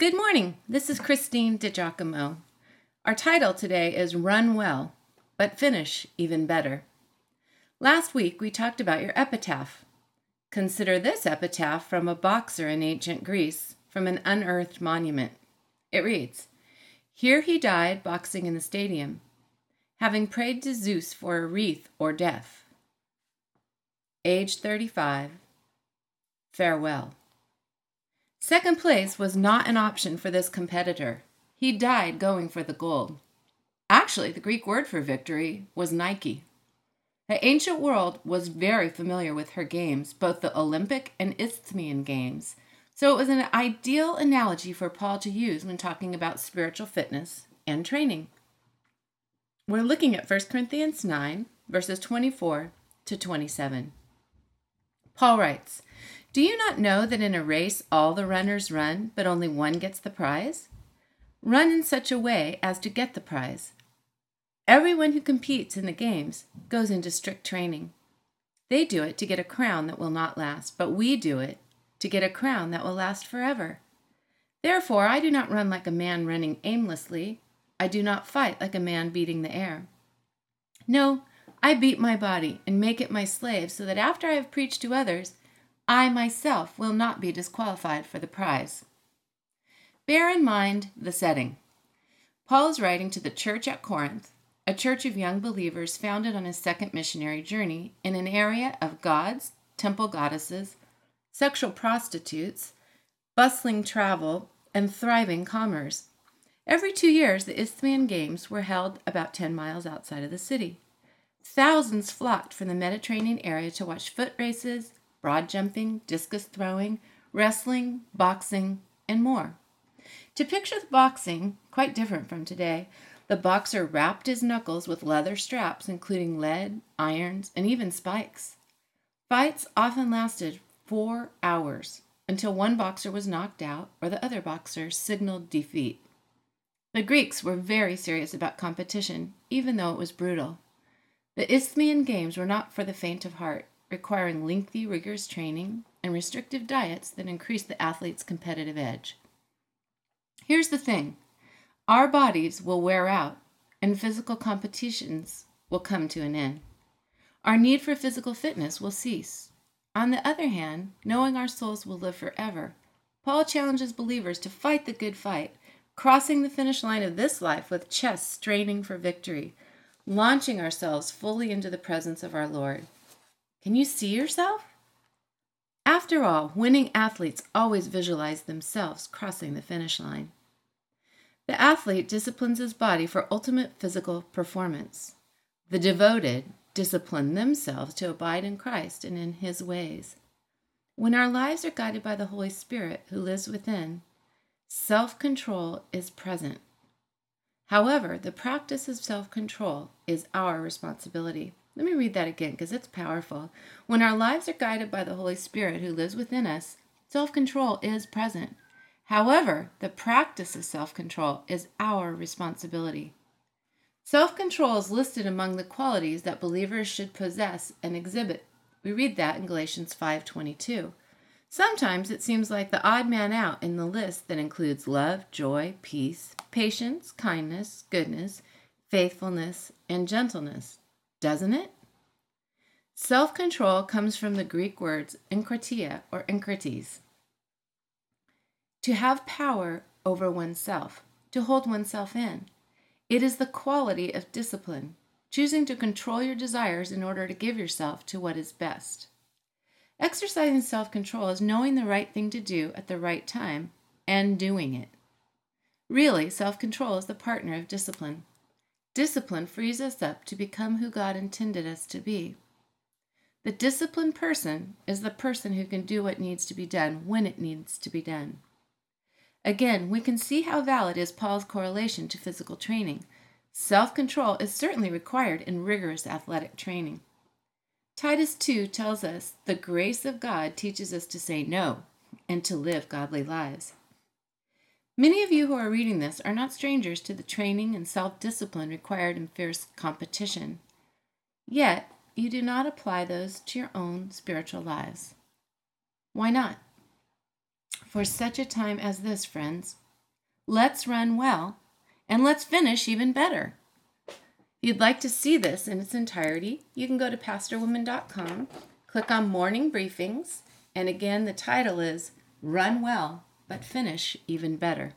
Good morning. This is Christine DiGiacomo. Our title today is Run Well, but Finish Even Better. Last week we talked about your epitaph. Consider this epitaph from a boxer in ancient Greece from an unearthed monument. It reads Here he died boxing in the stadium, having prayed to Zeus for a wreath or death. Age 35. Farewell. Second place was not an option for this competitor. He died going for the gold. Actually, the Greek word for victory was Nike. The ancient world was very familiar with her games, both the Olympic and Isthmian games, so it was an ideal analogy for Paul to use when talking about spiritual fitness and training. We're looking at 1 Corinthians 9, verses 24 to 27. Paul writes, do you not know that in a race all the runners run, but only one gets the prize? Run in such a way as to get the prize. Everyone who competes in the games goes into strict training. They do it to get a crown that will not last, but we do it to get a crown that will last forever. Therefore, I do not run like a man running aimlessly. I do not fight like a man beating the air. No, I beat my body and make it my slave, so that after I have preached to others, I myself will not be disqualified for the prize. Bear in mind the setting. Paul is writing to the church at Corinth, a church of young believers founded on his second missionary journey in an area of gods, temple goddesses, sexual prostitutes, bustling travel, and thriving commerce. Every two years, the Isthmian Games were held about 10 miles outside of the city. Thousands flocked from the Mediterranean area to watch foot races, broad jumping, discus throwing, wrestling, boxing, and more. To picture the boxing, quite different from today, the boxer wrapped his knuckles with leather straps, including lead, irons, and even spikes. Fights often lasted four hours until one boxer was knocked out or the other boxer signaled defeat. The Greeks were very serious about competition, even though it was brutal. The Isthmian Games were not for the faint of heart requiring lengthy, rigorous training and restrictive diets that increase the athlete's competitive edge. Here's the thing our bodies will wear out, and physical competitions will come to an end. Our need for physical fitness will cease. On the other hand, knowing our souls will live forever, Paul challenges believers to fight the good fight, crossing the finish line of this life with chests straining for victory, launching ourselves fully into the presence of our Lord. Can you see yourself? After all, winning athletes always visualize themselves crossing the finish line. The athlete disciplines his body for ultimate physical performance. The devoted discipline themselves to abide in Christ and in his ways. When our lives are guided by the Holy Spirit who lives within, self control is present. However, the practice of self control is our responsibility. Let me read that again because it's powerful. When our lives are guided by the Holy Spirit who lives within us, self control is present. However, the practice of self control is our responsibility. Self control is listed among the qualities that believers should possess and exhibit. We read that in Galatians 5:22. Sometimes it seems like the odd man out in the list that includes love, joy, peace, patience, kindness, goodness, faithfulness, and gentleness doesn't it? Self control comes from the Greek words enkratia or enkrates. To have power over oneself, to hold oneself in. It is the quality of discipline, choosing to control your desires in order to give yourself to what is best. Exercising self control is knowing the right thing to do at the right time and doing it. Really, self control is the partner of discipline. Discipline frees us up to become who God intended us to be. The disciplined person is the person who can do what needs to be done when it needs to be done. Again, we can see how valid is Paul's correlation to physical training. Self control is certainly required in rigorous athletic training. Titus 2 tells us the grace of God teaches us to say no and to live godly lives. Many of you who are reading this are not strangers to the training and self discipline required in fierce competition. Yet, you do not apply those to your own spiritual lives. Why not? For such a time as this, friends, Let's Run Well and Let's Finish Even Better. If you'd like to see this in its entirety, you can go to pastorwoman.com, click on Morning Briefings, and again, the title is Run Well but Finish Even Better.